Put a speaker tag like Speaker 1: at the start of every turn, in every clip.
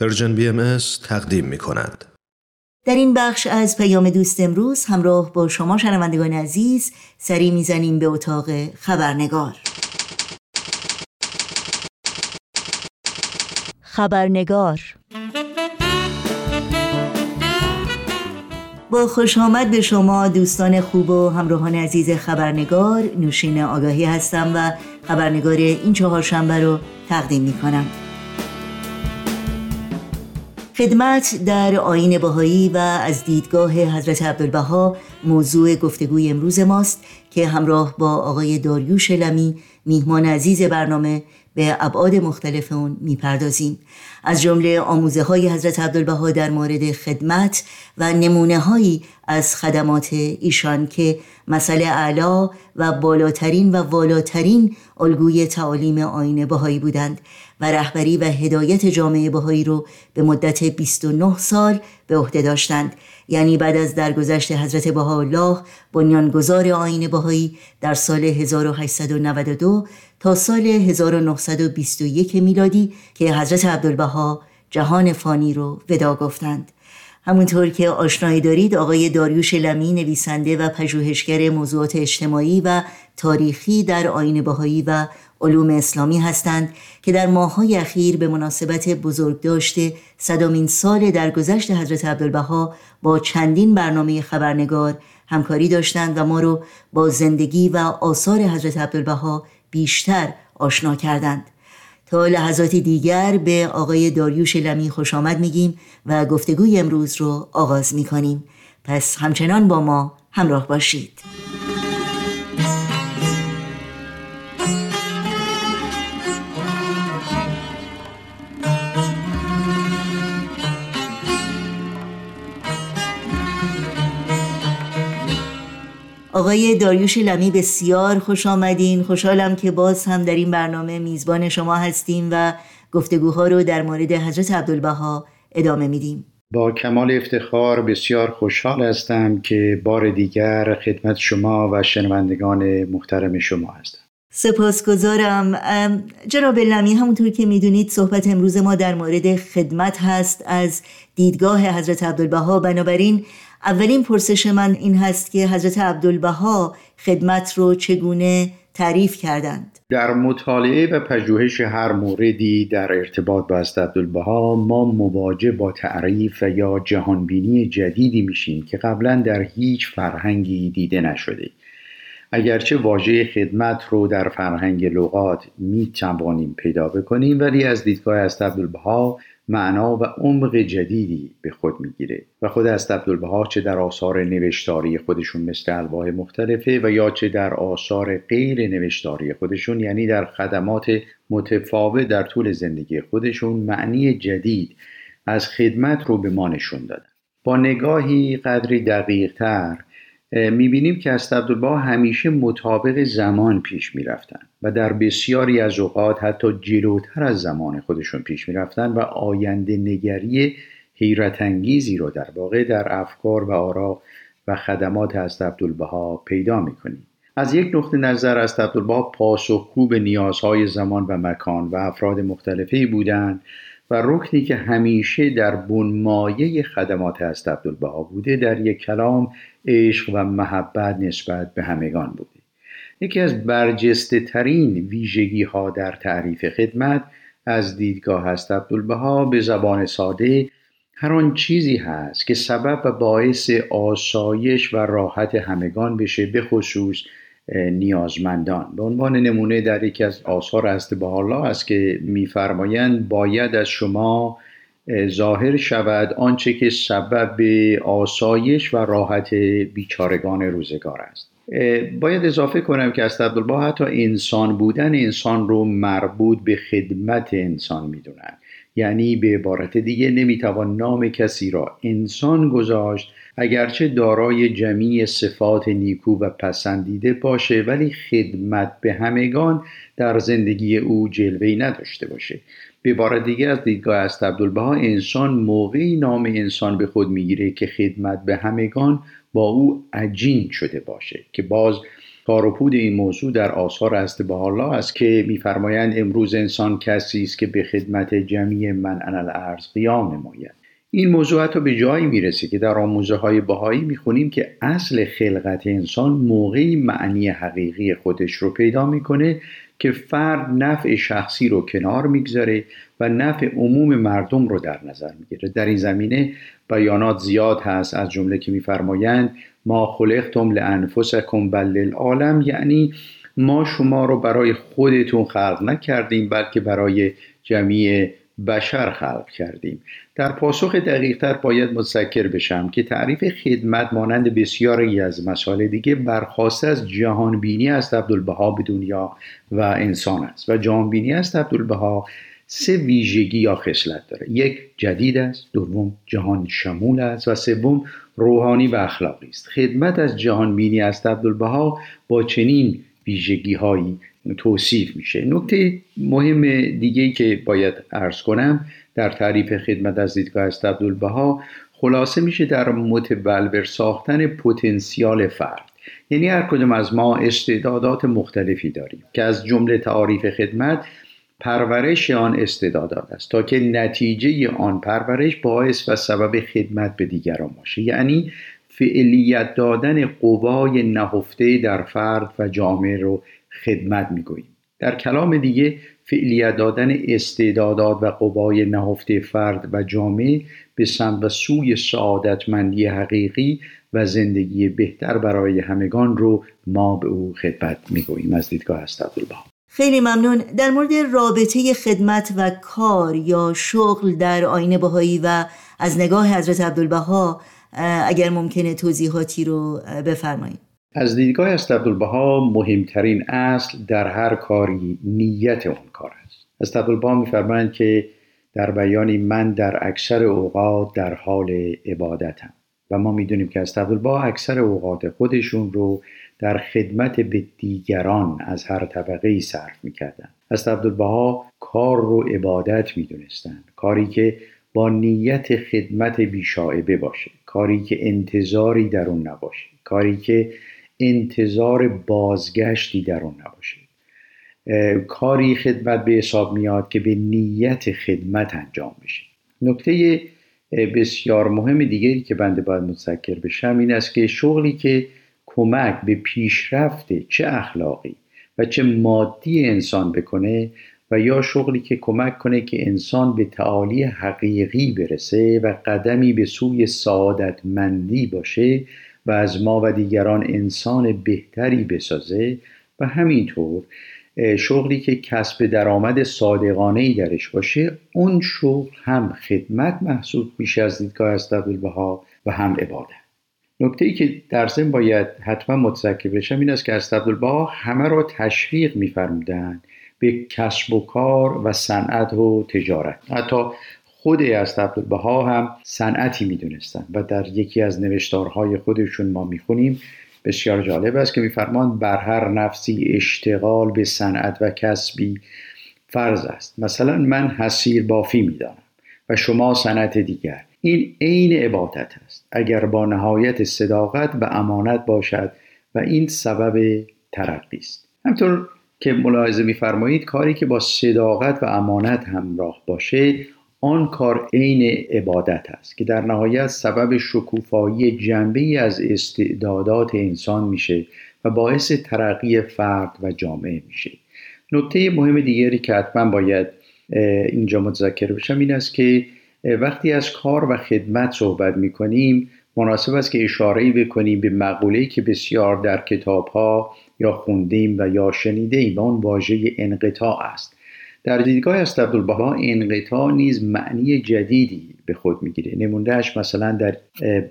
Speaker 1: پرژن بی ام تقدیم می کند.
Speaker 2: در این بخش از پیام دوست امروز همراه با شما شنوندگان عزیز سری می‌زنیم به اتاق خبرنگار. خبرنگار. با خوش آمد به شما دوستان خوب و همراهان عزیز خبرنگار نوشین آگاهی هستم و خبرنگار این چهارشنبه رو تقدیم می کنم خدمت در آین بهایی و از دیدگاه حضرت عبدالبها موضوع گفتگوی امروز ماست که همراه با آقای داریوش لمی میهمان عزیز برنامه به ابعاد مختلف اون می‌پردازیم. از جمله آموزه های حضرت عبدالبها در مورد خدمت و نمونه هایی از خدمات ایشان که مسئله اعلا و بالاترین و والاترین الگوی تعالیم آین بهایی بودند و رهبری و هدایت جامعه بهایی رو به مدت 29 سال به عهده داشتند. یعنی بعد از درگذشت حضرت بهاءالله بنیانگذار آین بهایی در سال 1892 تا سال 1921 میلادی که حضرت عبدالبها جهان فانی رو ودا گفتند. همونطور که آشنایی دارید آقای داریوش لمی نویسنده و پژوهشگر موضوعات اجتماعی و تاریخی در آین بهایی و علوم اسلامی هستند که در ماههای اخیر به مناسبت بزرگ داشته صدامین سال درگذشت حضرت عبدالبها با چندین برنامه خبرنگار همکاری داشتند و ما رو با زندگی و آثار حضرت عبدالبها بیشتر آشنا کردند. تا لحظاتی دیگر به آقای داریوش لمی خوش آمد میگیم و گفتگوی امروز رو آغاز می‌کنیم. پس همچنان با ما همراه باشید. آقای داریوش لمی بسیار خوش آمدین. خوشحالم که باز هم در این برنامه میزبان شما هستیم و گفتگوها رو در مورد حضرت عبدالبها ادامه میدیم.
Speaker 3: با کمال افتخار بسیار خوشحال هستم که بار دیگر خدمت شما و شنوندگان محترم شما هستم.
Speaker 2: سپاسگزارم. جناب لمی همونطور که می‌دونید صحبت امروز ما در مورد خدمت هست از دیدگاه حضرت عبدالبها. بنابراین اولین پرسش من این هست که حضرت عبدالبها خدمت رو چگونه تعریف کردند.
Speaker 3: در مطالعه و پژوهش هر موردی در ارتباط با حضرت عبدالبها ما مواجه با تعریف یا جهانبینی جدیدی میشیم که قبلا در هیچ فرهنگی دیده نشده. اگرچه واژه خدمت رو در فرهنگ لغات می توانیم پیدا بکنیم ولی از دیدگاه حضرت عبدالبها معنا و عمق جدیدی به خود می‌گیره. و خود از عبدالبها چه در آثار نوشتاری خودشون مثل الواح مختلفه و یا چه در آثار غیر نوشتاری خودشون یعنی در خدمات متفاوت در طول زندگی خودشون معنی جدید از خدمت رو به ما نشون دادن. با نگاهی قدری دقیق تر می‌بینیم که از عبدالبها همیشه مطابق زمان پیش می‌رفتن و در بسیاری از اوقات حتی جلوتر از زمان خودشون پیش می‌رفتن و آینده نگری حیرت انگیزی رو در واقع در افکار و آرا و خدمات از عبدالبها پیدا می‌کنیم. از یک نقطه نظر از عبدالبها پاسخگو به نیازهای زمان و مکان و افراد مختلفی بودند. و رکنی که همیشه در بنمایه خدمات هست عبدالبها بوده در یک کلام عشق و محبت نسبت به همگان بوده. یکی از برجسته ترین ویژگی ها در تعریف خدمت از دیدگاه هست عبدالبها به زبان ساده هر آن چیزی هست که سبب و باعث آسایش و راحت همگان بشه به خصوص نیازمندان. به عنوان نمونه در یکی از آثار است الله است که میفرمایند باید از شما ظاهر شود آنچه که سبب آسایش و راحت بیچارگان روزگار است. باید اضافه کنم که از عبدالبا حتی انسان بودن انسان رو مربوط به خدمت انسان می‌دونن. یعنی به عبارت دیگه نمی‌توان نام کسی را انسان گذاشت اگرچه دارای جمعی صفات نیکو و پسندیده باشه ولی خدمت به همگان در زندگی او جلوهی نداشته باشه. به عبارت دیگه از دیدگاه است عبدالبها انسان موقعی نام انسان به خود می‌گیره که خدمت به همگان با او عجین شده باشه که باز تاروپود این موضوع در آثار است الله است که میفرمایند امروز انسان کسی است که به خدمت جمعی من الارض قیام نماید. این موضوع حتی به جایی می‌رسه که در آموزه های بهایی می‌خونیم که اصل خلقت انسان موقعی معنی حقیقی خودش رو پیدا می‌کنه که فرد نفع شخصی رو کنار می‌گذاره و نفع عموم مردم رو در نظر می‌گیره. در این زمینه بیانات زیاد هست از جمله که میفرمایند ما خلقتم لانفسکم بل للعالم یعنی ما شما رو برای خودتون خلق نکردیم بلکه برای جمعی بشر خلق کردیم. در پاسخ دقیقتر باید متذکر بشم که تعریف خدمت مانند بسیاری از مسائل دیگه برخواسته از جهانبینی است عبدالبها به دنیا و انسان است. و جهانبینی است عبدالبها سه ویژگی یا خصلت داره. یک جدید است دوم جهان شمول است و سوم روحانی و اخلاقی است. خدمت از جهانبینی است عبدالبها با چنین ویژگی هایی توصیف میشه. نکته مهم دیگه که باید ارز کنم در تعریف خدمت از دیدگاه است عبدالبها خلاصه میشه در متبلور ساختن پتانسیال فرد. یعنی هر کدوم از ما استعدادات مختلفی داریم که از جمله تعاریف خدمت پرورش آن استعدادات است تا که نتیجه آن پرورش باعث و سبب خدمت به دیگران باشه. یعنی فعلیت دادن قوای نهفته در فرد و جامعه رو خدمت می‌گوییم در کلام دیگه فعلیت دادن استعدادات و قوای نهفته فرد و جامعه به سمت و سوی سعادتمندی حقیقی و زندگی بهتر برای همگان رو ما به او خدمت می‌گوییم از دیدگاه استعدالله
Speaker 2: خیلی ممنون. در مورد رابطه خدمت و کار یا شغل در آین بهایی و از نگاه حضرت عبدالبها اگر ممکنه توضیحاتی رو بفرمایید.
Speaker 3: از دیدگاه است عبدالبها مهمترین اصل در هر کاری نیت اون کار است. از عبدالبها میفرمایند که در بیانی من در اکثر اوقات در حال عبادتم و ما می‌دونیم که از عبدالبها اکثر اوقات خودشون رو در خدمت به دیگران از هر طبقه ای صرف می‌کردن از کار رو عبادت می‌دونستند. کاری که با نیت خدمت بیشاعبه باشه. کاری که انتظاری در اون نباشه. کاری که انتظار بازگشتی در اون نباشه کاری خدمت به حساب میاد که به نیت خدمت انجام بشه. نکته بسیار مهم دیگری که بنده باید متذکر بشم این است که شغلی که کمک به پیشرفت چه اخلاقی و چه مادی انسان بکنه و یا شغلی که کمک کنه که انسان به تعالی حقیقی برسه و قدمی به سوی سعادتمندی باشه و از ما و دیگران انسان بهتری بسازه و همینطور شغلی که کسب درآمد صادقانه ای درش باشه اون شغل هم خدمت محسوب میشه از دیدگاه استعدالبها و هم عبادت. نکته ای که در ضمن باید حتما متذکر بشم این است که استعدالبها همه را تشویق میفرمودند به کسب و کار و صنعت و تجارت. حتی خود از ها هم صنعتی می‌دونستن و در یکی از نوشتارهای خودشون ما می‌خونیم. بسیار جالب است که میفرمان بر هر نفسی اشتغال به صنعت و کسبی فرض است. مثلا من حسیر بافی می‌دانم و شما صنعت دیگر. این عین عبادت است. اگر با نهایت صداقت و امانت باشد و این سبب ترقی است. همطور که ملاحظه میفرمایید کاری که با صداقت و امانت همراه باشه آن کار عین عبادت است که در نهایت سبب شکوفایی جنبه از استعدادات انسان میشه و باعث ترقی فرد و جامعه میشه. نکته مهم دیگری که حتما باید اینجا متذکر بشم این است که وقتی از کار و خدمت صحبت می‌کنیم مناسب است که اشاره بکنیم به مقوله‌ای که بسیار در کتاب ها یا خوندیم و یا شنیدیم و اون واژه انقطاع است. در دیدگاه از عبدالبها انقطاع نیز معنی جدیدی به خود می‌گیره. نموندهش مثلا در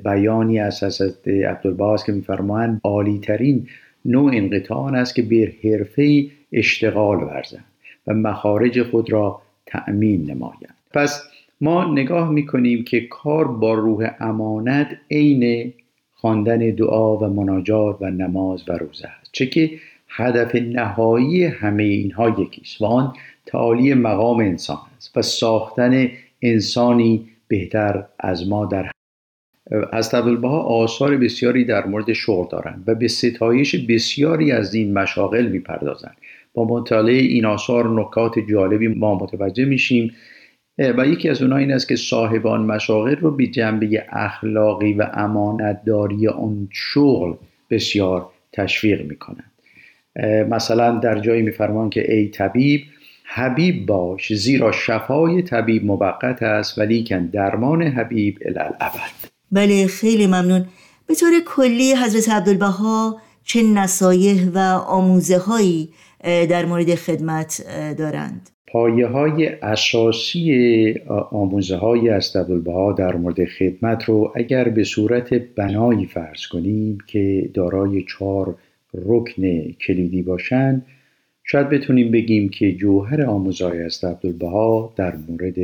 Speaker 3: بیانی از حضرت عبدالبها است که میفرمایند عالیترین نوع انقطاع است که به حرفه اشتغال ورزند و مخارج خود را تأمین نمایند. پس ما نگاه می‌کنیم که کار با روح امانت عین خواندن دعا و مناجات و نماز و روزه است. چه که هدف نهایی همه اینها یکیست. و آن تعالی مقام انسان است. و ساختن انسانی بهتر از ما در از عبدالبها آثار بسیاری در مورد شغل دارند و به ستایش بسیاری از این مشاغل می‌پردازند. با مطالعه این آثار نکات جالبی ما متوجه میشیم. و یکی از اونها این است که صاحبان مشاغل رو به جنبه اخلاقی و امانتداری آن شغل بسیار تشویق می‌کنند. مثلا در جایی میفرمان که ای طبیب حبیب باش زیرا شفای طبیب موقت است ولیکن درمان حبیب الالعبد
Speaker 2: بله خیلی ممنون. به طور کلی حضرت عبدالبها چه نصایح و آموزه هایی در مورد خدمت دارند؟
Speaker 3: پایه های اساسی آموزه های از عبدالبها در مورد خدمت رو اگر به صورت بنایی فرض کنیم که دارای چهار رکن کلیدی باشند شاید بتونیم بگیم که جوهر آموزهای از عبدالبها در مورد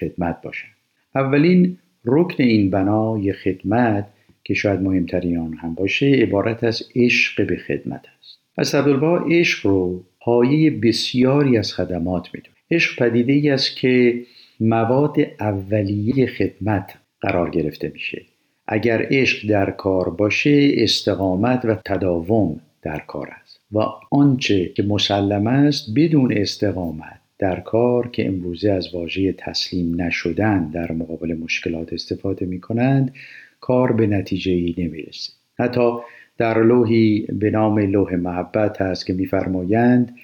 Speaker 3: خدمت باشند اولین رکن این بنای خدمت که شاید مهمترین آن هم باشه عبارت از عشق به خدمت است. از عبدالبها عشق رو پایه بسیاری از خدمات می‌دونه. عشق پدیده ای است که مواد اولیه خدمت قرار گرفته میشه. اگر عشق در کار باشه استقامت و تداوم در کار است. و آنچه که مسلم است بدون استقامت در کار که امروزه از واژه تسلیم نشدن در مقابل مشکلات استفاده می کنند کار به نتیجه ای نمی رسه. حتی در لوحی به نام لوح محبت هست که میفرمایند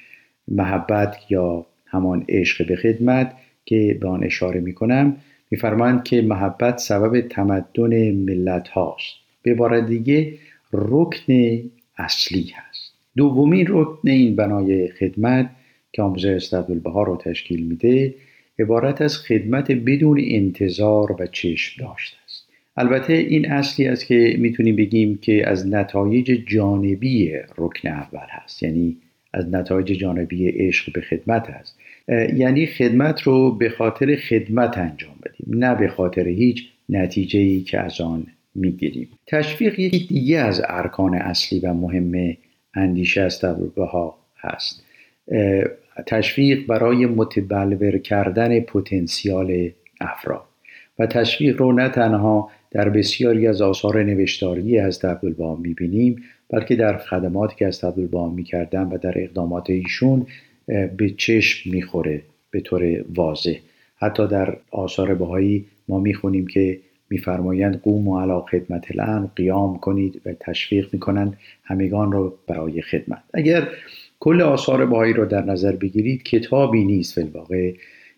Speaker 3: محبت یا همان عشق به خدمت که به آن اشاره می کنم میفرمایند که محبت سبب تمدن ملت هاست به بار دیگه رکن اصلی هست دومین رکن این بنای خدمت که آموزه استعدالبها رو تشکیل میده عبارت از خدمت بدون انتظار و چشم داشته است. البته این اصلی است که می‌تونیم بگیم که از نتایج جانبی رکن اول هست. یعنی از نتایج جانبی عشق به خدمت هست. یعنی خدمت رو به خاطر خدمت انجام بدیم نه به خاطر هیچ نتیجه ای که از آن می‌گیریم. تشویق یکی دیگه از ارکان اصلی و مهم اندیشه است ها هست. تشویق برای متبلور کردن پتانسیال افراد. و تشویق رو نه تنها در بسیاری از آثار نوشتاری از عبدالبها می‌بینیم بلکه در خدماتی که از عبدالبها می‌کردن و در اقدامات ایشون به چشم می‌خوره به طور واضح. حتی در آثار بهایی ما می‌خونیم که میفرمایند قوم و علا خدمت الان قیام کنید و تشویق می‌کنند همگان رو برای خدمت. اگر کل آثار بهایی رو در نظر بگیرید کتابی نیست فیلواقع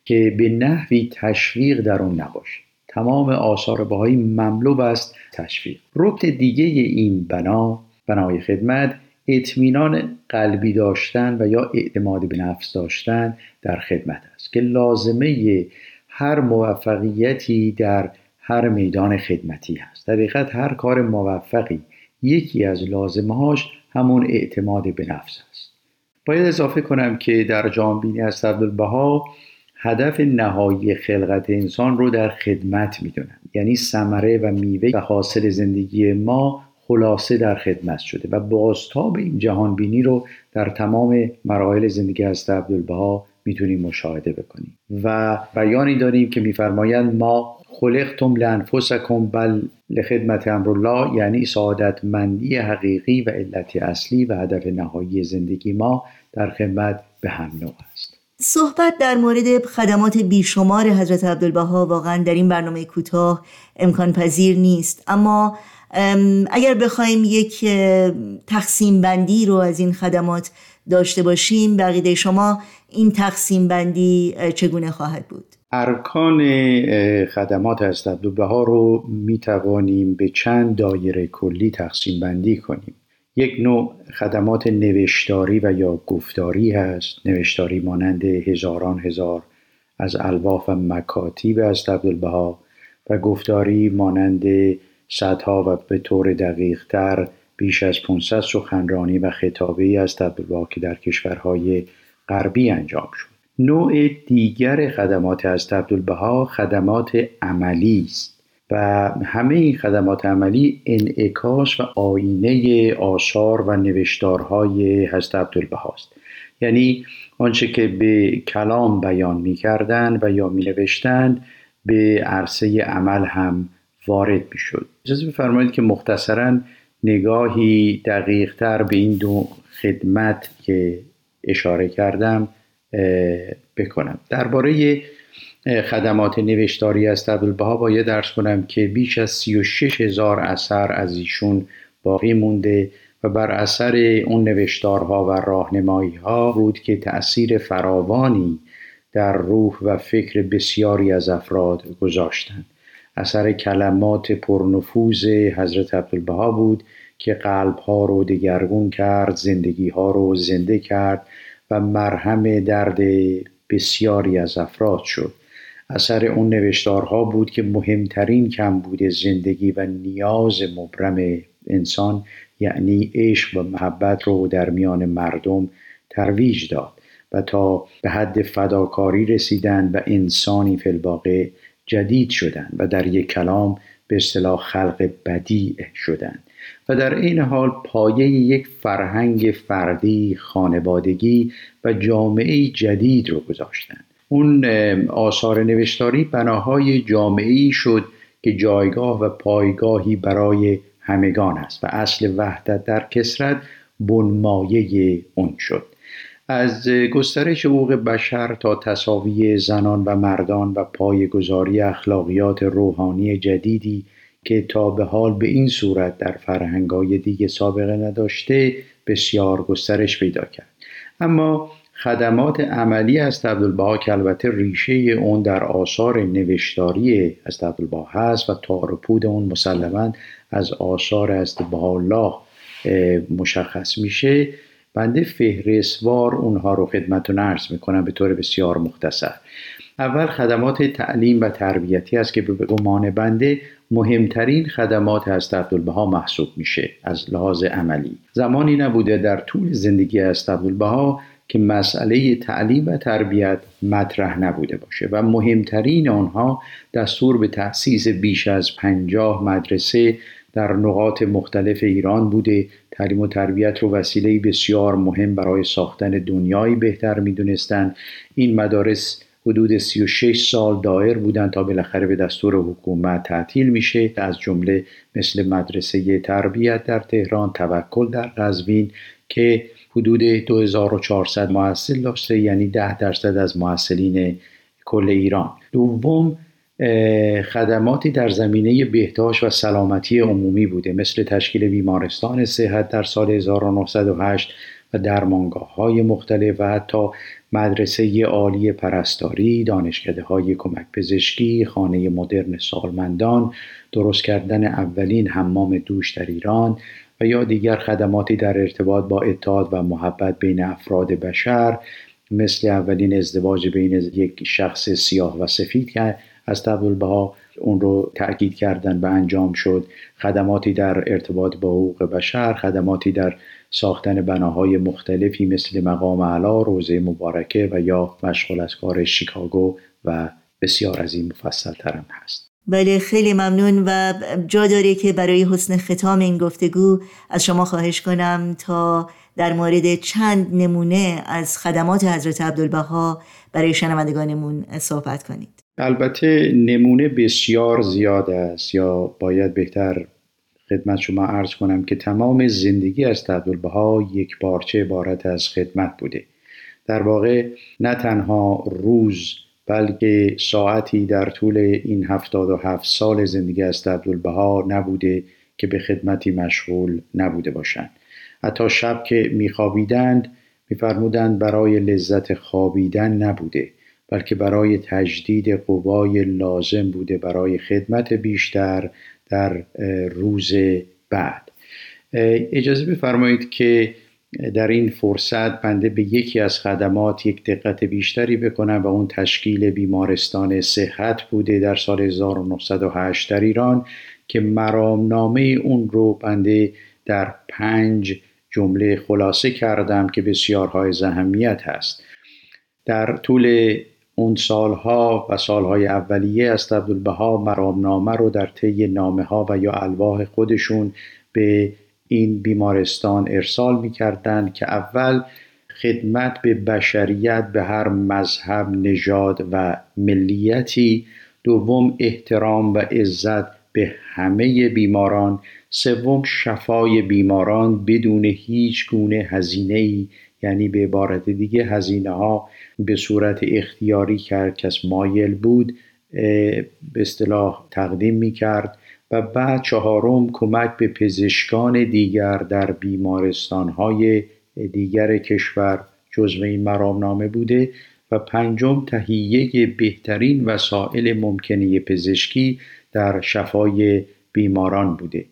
Speaker 3: که به نحوی تشویق در اون نباشه. تمام آثار بهایی مملو است تشویق. رکن دیگه این بنا بنای خدمت اطمینان قلبی داشتن و یا اعتماد به نفس داشتن در خدمت است که لازمه هر موفقیتی در هر میدان خدمتی هست. در هر کار موفقی یکی از لازمهاش همون اعتماد به نفس است. باید اضافه کنم که در جانبینی از عبدالبها هدف نهایی خلقت انسان رو در خدمت می‌دونن. یعنی ثمره و میوه و حاصل زندگی ما خلاصه در خدمت شده و بازتاب این جهان بینی رو در تمام مراحل زندگی از عبدالبها می‌تونیم مشاهده بکنیم. و بیانی داریم که میفرمایند ما خلقتم لانفسکم بل لخدمت امرالله یعنی سعادتمندی حقیقی و علت اصلی و هدف نهایی زندگی ما در خدمت به هم نوع است
Speaker 2: صحبت در مورد خدمات بیشمار حضرت عبدالبها واقعا در این برنامه کوتاه امکان پذیر نیست اما اگر بخوایم یک تقسیم بندی رو از این خدمات داشته باشیم بقیده شما این تقسیم بندی چگونه خواهد بود؟
Speaker 3: ارکان خدمات از ها رو می توانیم به چند دایره کلی تقسیم بندی کنیم. یک نوع خدمات نوشتاری و یا گفتاری هست. نوشتاری مانند هزاران هزار از الواف و مکاتیب از عبدالبها و گفتاری مانند صدها و به طور دقیق تر بیش از 500 سخنرانی و خطابه از عبدالبها که در کشورهای غربی انجام شد. نوع دیگر خدمات از عبدالبها خدمات عملی است و همه این خدمات عملی انعکاس و آینه آثار و نوشتارهای حضرت عبدالبها است. یعنی آنچه که به کلام بیان می کردن و یا می نوشتند به عرصه عمل هم وارد می شد اجازه بفرمایید که مختصرا نگاهی دقیق تر به این دو خدمت که اشاره کردم بکنم. درباره خدمات نوشتاری از عبدالبها باید درس کنم که بیش از 36 هزار اثر از ایشون باقی مونده و بر اثر اون نوشتارها و راهنمایی ها بود که تأثیر فراوانی در روح و فکر بسیاری از افراد گذاشتند. اثر کلمات پرنفوذ حضرت عبدالبها بود که قلب ها رو دگرگون کرد زندگی ها رو زنده کرد مرهم درد بسیاری از افراد شد. اثر اون نوشتارها بود که مهمترین کم بود زندگی و نیاز مبرم انسان یعنی عشق و محبت رو در میان مردم ترویج داد و تا به حد فداکاری رسیدن و انسانی فلباقه جدید شدند و در یک کلام به اصطلاح خلق بدیع شدند و در این حال پایه یک فرهنگ فردی خانوادگی و جامعه جدید رو گذاشتند اون آثار نوشتاری بناهای جامعه شد که جایگاه و پایگاهی برای همگان است و اصل وحدت در کسرت بنمایه اون شد. از گسترش حقوق بشر تا تصاوی زنان و مردان و پایگذاری اخلاقیات روحانی جدیدی که تا به حال به این صورت در فرهنگای دیگه سابقه نداشته بسیار گسترش پیدا کرد. اما خدمات عملی از عبدالبها که البته ریشه اون در آثار نوشتاری از عبدالبها هست و تارپود اون مسلما از آثار از الله مشخص میشه. بنده فهرستوار اونها رو خدمتتون عرض می‌کنم به طور بسیار مختصر. اول خدمات تعلیم و تربیتی است که به گمان بنده مهمترین خدمات عبدالبها محسوب میشه از لحاظ عملی. زمانی نبوده در طول زندگی عبدالبها که مسئله تعلیم و تربیت مطرح نبوده باشه و مهمترین آنها دستور به تأسیس بیش از پنجاه مدرسه در نقاط مختلف ایران بوده. تعلیم و تربیت رو وسیله بسیار مهم برای ساختن دنیایی بهتر می‌دونستند این مدارس حدود 36 سال دایر بودند تا بالاخره به دستور حکومت تعطیل میشه. از جمله مثل مدرسه تربیت در تهران توکل در قزوین که حدود 2400 محصل داشته یعنی 10 درصد از محصلین کل ایران. دوم خدماتی در زمینه بهداشت و سلامتی عمومی بوده مثل تشکیل بیمارستان صحت در سال 1908 و درمانگاه های مختلف و حتی مدرسه عالی پرستاری، دانشکده های کمک پزشکی، خانه مدرن سالمندان، درست کردن اولین حمام دوش در ایران و یا دیگر خدماتی در ارتباط با اتحاد و محبت بین افراد بشر مثل اولین ازدواج بین یک شخص سیاه و سفید که از بها اون رو تأکید کردن و انجام شد. خدماتی در ارتباط با حقوق بشر خدماتی در ساختن بناهای مختلفی مثل مقام علا روزه مبارکه و یا مشغول از کار شیکاگو و بسیار از این مفصل ترم هست.
Speaker 2: بله خیلی ممنون و جا داره که برای حسن ختام این گفتگو از شما خواهش کنم تا در مورد چند نمونه از خدمات حضرت عبدالبها برای شنوندگانمون صحبت کنید.
Speaker 3: البته نمونه بسیار زیاد است یا باید بهتر خدمت شما عرض کنم که تمام زندگی از عبدالبها یک بارچه عبارت از خدمت بوده. در واقع نه تنها روز بلکه ساعتی در طول این هفتاد و هفت سال زندگی از عبدالبها نبوده که به خدمتی مشغول نبوده باشند. حتی شب که میخوابیدند میفرمودند برای لذت خوابیدن نبوده بلکه برای تجدید قوای لازم بوده برای خدمت بیشتر در روز بعد. اجازه بفرمایید که در این فرصت بنده به یکی از خدمات یک دقت بیشتری بکنم و اون تشکیل بیمارستان صحت بوده در سال 1908 در ایران که مرامنامه اون رو بنده در پنج جمله خلاصه کردم که بسیارهای زهمیت هست. در طول اون سالها و سالهای اولیه از عبدالبها مرامنامه رو در طی نامه ها و یا الواح خودشون به این بیمارستان ارسال می‌کردند که اول خدمت به بشریت به هر مذهب نژاد و ملیتی دوم احترام و عزت به همه بیماران سوم شفای بیماران بدون هیچ گونه هزینه ای یعنی به عبارت دیگه هزینه ها به صورت اختیاری کرد کس مایل بود به اصطلاح تقدیم می کرد و بعد چهارم کمک به پزشکان دیگر در بیمارستان های دیگر کشور جزو این مرامنامه بوده و پنجم تهیه بهترین وسایل ممکنه پزشکی در شفای بیماران بوده.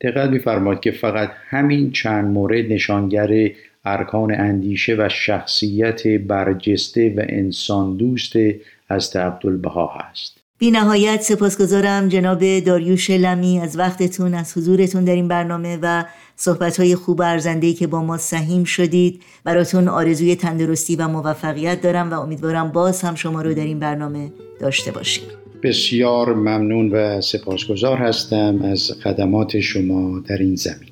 Speaker 3: دقت میفرمایید که فقط همین چند مورد نشانگر ارکان اندیشه و شخصیت برجسته و انسان دوست از عبدالبها هست.
Speaker 2: بی نهایت سپاسگزارم جناب داریوش لمی از وقتتون از حضورتون در این برنامه و صحبت خوب ارزندهی که با ما سهیم شدید. براتون آرزوی تندرستی و موفقیت دارم و امیدوارم باز هم شما رو در این برنامه داشته باشیم.
Speaker 3: بسیار ممنون و سپاسگزار هستم از خدمات شما در این زمینه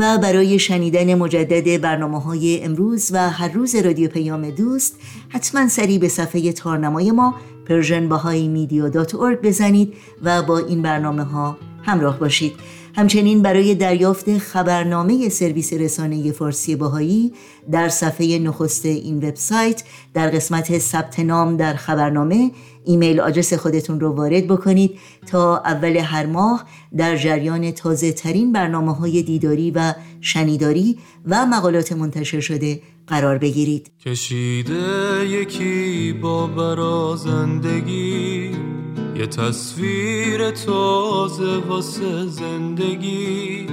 Speaker 2: و برای شنیدن مجدد برنامه های امروز و هر روز رادیو پیام دوست حتما سری به صفحه تارنمای ما persianbahaimedia.org بزنید و با این برنامه ها همراه باشید. همچنین برای دریافت خبرنامه سرویس رسانه فارسی باهایی در صفحه نخست این وبسایت در قسمت ثبت نام در خبرنامه ایمیل آدرس خودتون رو وارد بکنید تا اول هر ماه در جریان تازه ترین برنامه های دیداری و شنیداری و مقالات منتشر شده قرار بگیرید.
Speaker 4: کشیده یکی با برازندگی یه تصویر تازه واسه زندگی.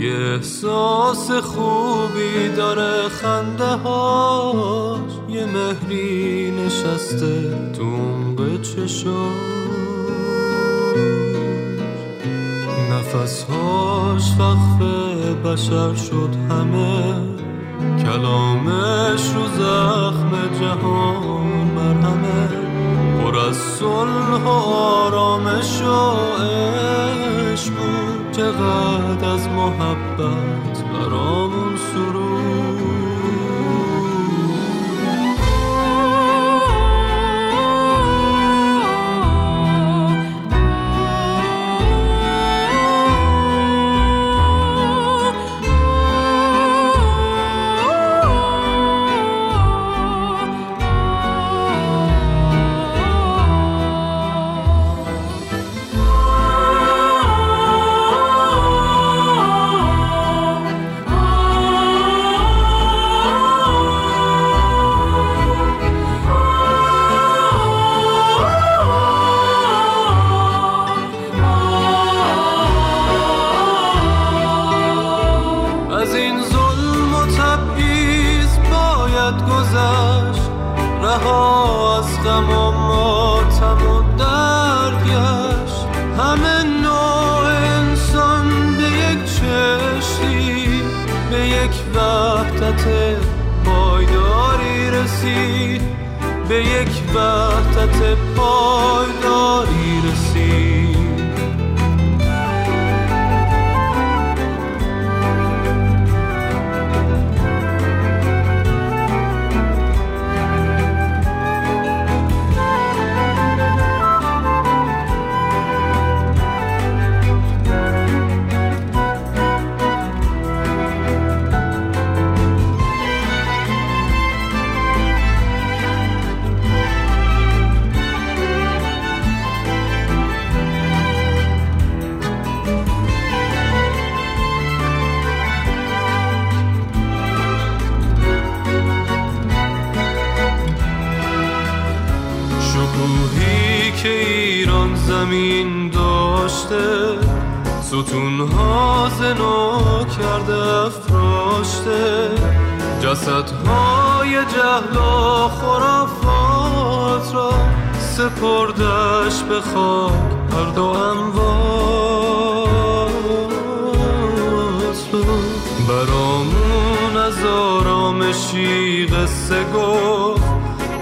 Speaker 4: یه احساس خوبی داره خنده هاش یه مهری نشسته تو عمق چشاش. نفسهاش وقف بشر شد همه. کلامش رو زخم جهان مرهمه. پر از صلح و آرامش و عشق بود. چقدر از محبت برامون وحدت پایداری رسید. ستونها زنو کرده افراشته. جسدهای جهل و خرافات را سپردش به خاک هر دو امواس برامون از آرامشی قصه گفت.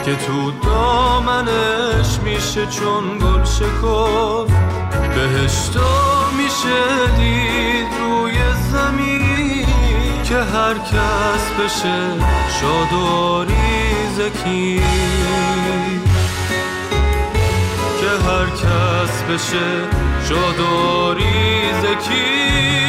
Speaker 4: که تو دامنش میشه چون گل شکفت. بهشتا میشه دید روی زمین که هر کس بشه شاد و یکی که هر کس بشه شاد و ریزکی